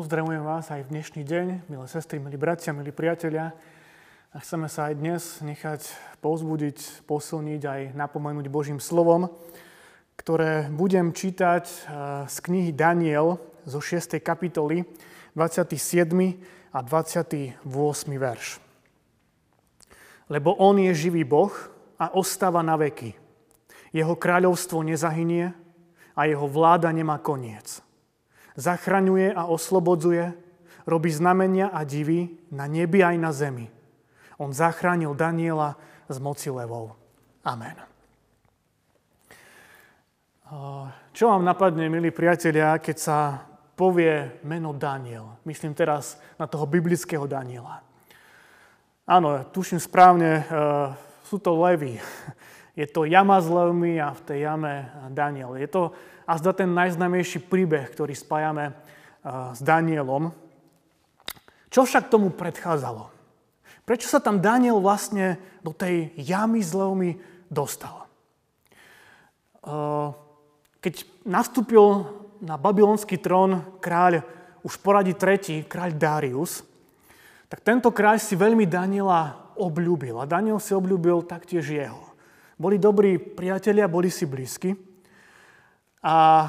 pozdravujem vás aj v dnešný deň, milé sestry, milí bratia, milí priatelia. A chceme sa aj dnes nechať povzbudiť, posilniť aj napomenúť Božím slovom, ktoré budem čítať eh, z knihy Daniel zo 6. kapitoly, 27. a 28. verš. Lebo On je živý Boh a ostáva na veky. Jeho kráľovstvo nezahynie a jeho vláda nemá koniec. Zachraňuje a oslobodzuje, robí znamenia a divy na nebi aj na zemi – on zachránil Daniela z moci levov. Amen. Čo vám napadne, milí priatelia, keď sa povie meno Daniel? Myslím teraz na toho biblického Daniela. Áno, tuším správne, e, sú to levy. Je to jama s levmi a v tej jame Daniel. Je to azda ten najznámejší príbeh, ktorý spájame e, s Danielom. Čo však tomu predchádzalo? Prečo sa tam Daniel vlastne do tej jamy s levmi dostal? Keď nastúpil na babylonský trón kráľ, už poradí tretí, kráľ Darius, tak tento kráľ si veľmi Daniela obľúbil a Daniel si obľúbil taktiež jeho. Boli dobrí priatelia, boli si blízki a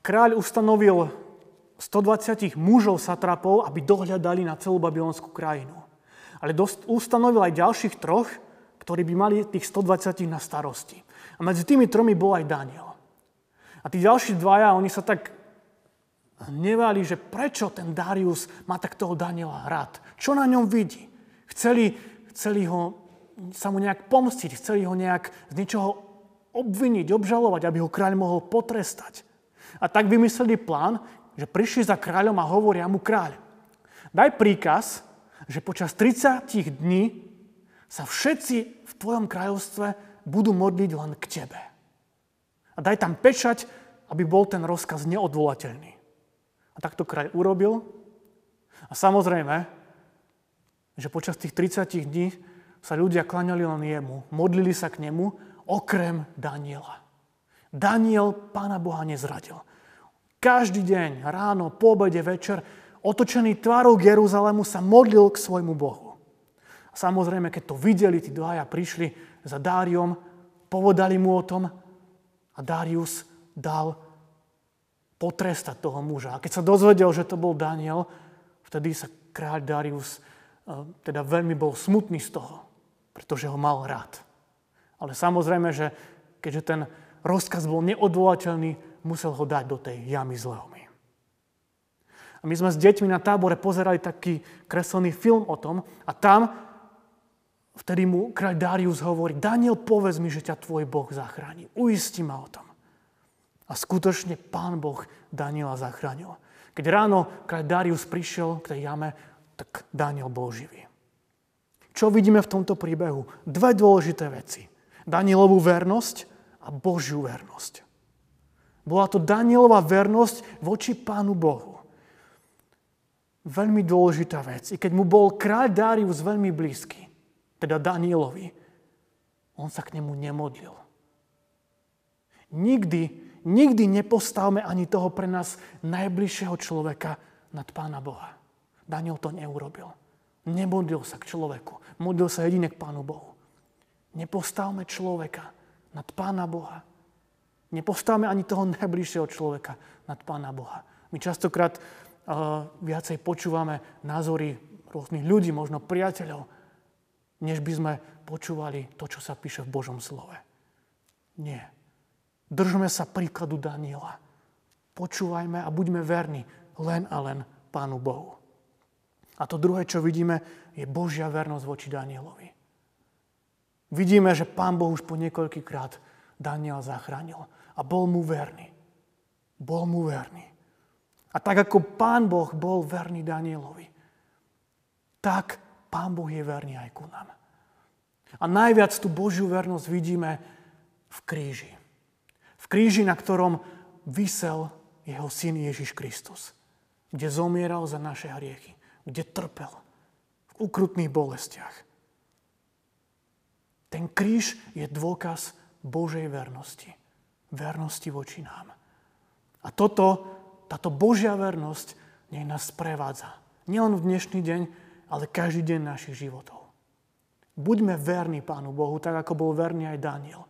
kráľ ustanovil 120 mužov satrapov, aby dohľadali na celú babylonskú krajinu ale dost, ustanovil aj ďalších troch, ktorí by mali tých 120 na starosti. A medzi tými tromi bol aj Daniel. A tí ďalší dvaja, oni sa tak hnevali, že prečo ten Darius má tak toho Daniela rád. Čo na ňom vidí? Chceli, chceli ho, sa mu nejak pomstiť, chceli ho nejak z niečoho obviniť, obžalovať, aby ho kráľ mohol potrestať. A tak vymysleli plán, že prišli za kráľom a hovoria mu kráľ. Daj príkaz, že počas 30 dní sa všetci v tvojom kráľovstve budú modliť len k tebe. A daj tam pečať, aby bol ten rozkaz neodvolateľný. A tak to kráľ urobil. A samozrejme, že počas tých 30 dní sa ľudia klaňali len jemu, modlili sa k nemu, okrem Daniela. Daniel pána Boha nezradil. Každý deň, ráno, po obede, večer otočený tvárou k Jeruzalému, sa modlil k svojmu Bohu. A samozrejme, keď to videli, tí dvaja prišli za Dáriom, povedali mu o tom a Darius dal potrestať toho muža. A keď sa dozvedel, že to bol Daniel, vtedy sa kráľ Darius e, teda veľmi bol smutný z toho, pretože ho mal rád. Ale samozrejme, že keďže ten rozkaz bol neodvolateľný, musel ho dať do tej jamy zlého. A my sme s deťmi na tábore pozerali taký kreslený film o tom a tam vtedy mu kráľ Darius hovorí, Daniel, povedz mi, že ťa tvoj Boh zachráni. Uisti ma o tom. A skutočne pán Boh Daniela zachránil. Keď ráno kráľ Darius prišiel k tej jame, tak Daniel bol živý. Čo vidíme v tomto príbehu? Dve dôležité veci. Danielovú vernosť a Božiu vernosť. Bola to Danielova vernosť voči Pánu Bohu veľmi dôležitá vec. I keď mu bol kráľ Darius veľmi blízky, teda Danielovi, on sa k nemu nemodlil. Nikdy, nikdy nepostavme ani toho pre nás najbližšieho človeka nad Pána Boha. Daniel to neurobil. Nemodlil sa k človeku. Modlil sa jedine k Pánu Bohu. Nepostavme človeka nad Pána Boha. Nepostavme ani toho najbližšieho človeka nad Pána Boha. My častokrát viacej počúvame názory rôznych ľudí, možno priateľov, než by sme počúvali to, čo sa píše v Božom slove. Nie. Držme sa príkladu Daniela. Počúvajme a buďme verní len a len Pánu Bohu. A to druhé, čo vidíme, je Božia vernosť voči Danielovi. Vidíme, že Pán Boh už po niekoľkýkrát Daniela zachránil a bol mu verný. Bol mu verný. A tak ako Pán Boh bol verný Danielovi, tak Pán Boh je verný aj ku nám. A najviac tú Božiu vernosť vidíme v kríži. V kríži, na ktorom vysel jeho syn Ježiš Kristus. Kde zomieral za naše hriechy. Kde trpel. V ukrutných bolestiach. Ten kríž je dôkaz Božej vernosti. Vernosti voči nám. A toto táto Božia vernosť nech nás sprevádza. Nielen v dnešný deň, ale každý deň našich životov. Buďme verní Pánu Bohu, tak ako bol verný aj Daniel.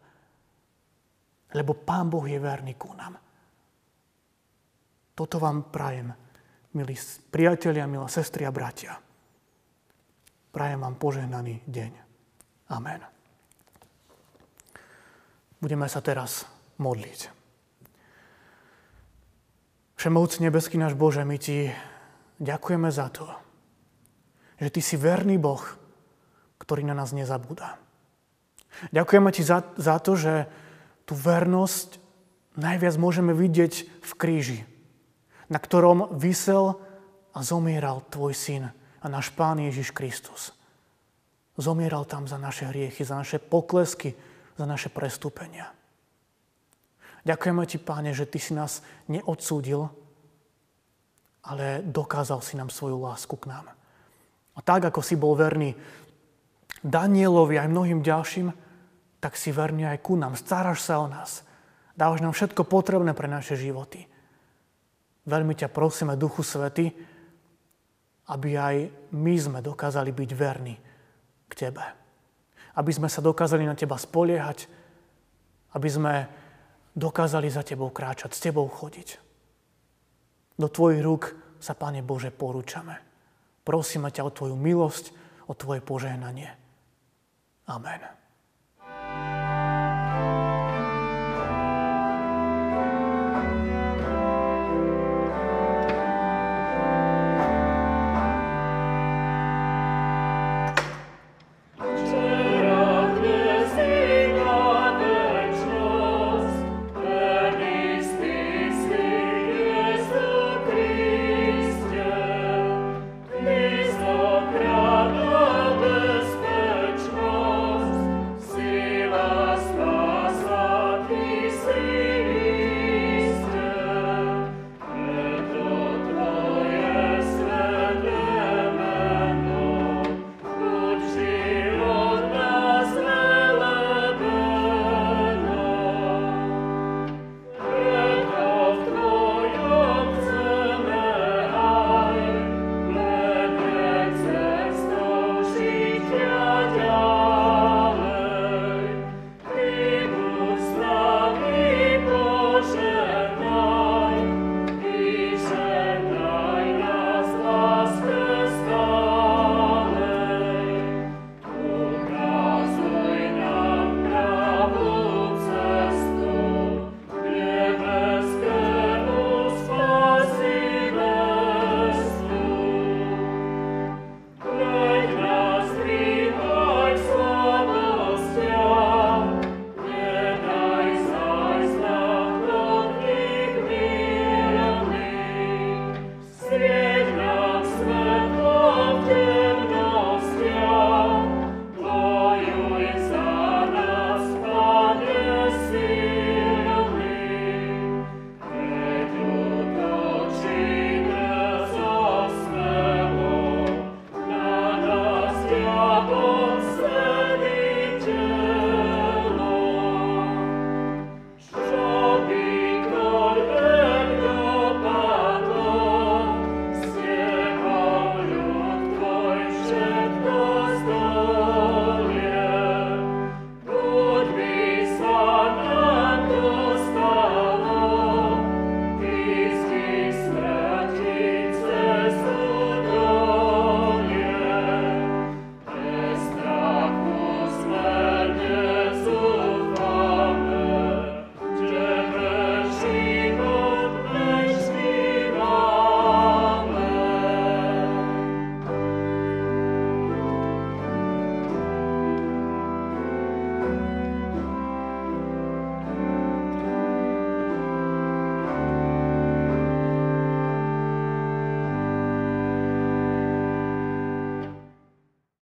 Lebo Pán Boh je verný ku nám. Toto vám prajem, milí priatelia, milé sestry a bratia. Prajem vám požehnaný deň. Amen. Budeme sa teraz modliť. Všemovci nebeský náš Bože, my Ti ďakujeme za to, že Ty si verný Boh, ktorý na nás nezabúda. Ďakujeme Ti za, za to, že tú vernosť najviac môžeme vidieť v kríži, na ktorom vysel a zomieral Tvoj syn a náš Pán Ježiš Kristus. Zomieral tam za naše hriechy, za naše poklesky, za naše prestúpenia. Ďakujeme Ti, Páne, že Ty si nás neodsúdil, ale dokázal si nám svoju lásku k nám. A tak, ako si bol verný Danielovi aj mnohým ďalším, tak si verný aj ku nám. Staráš sa o nás. Dávaš nám všetko potrebné pre naše životy. Veľmi ťa prosíme, Duchu Svety, aby aj my sme dokázali byť verní k Tebe. Aby sme sa dokázali na Teba spoliehať, aby sme dokázali za Tebou kráčať, s Tebou chodiť. Do Tvojich rúk sa, Pane Bože, porúčame. Prosíme ťa o Tvoju milosť, o Tvoje požehnanie. Amen.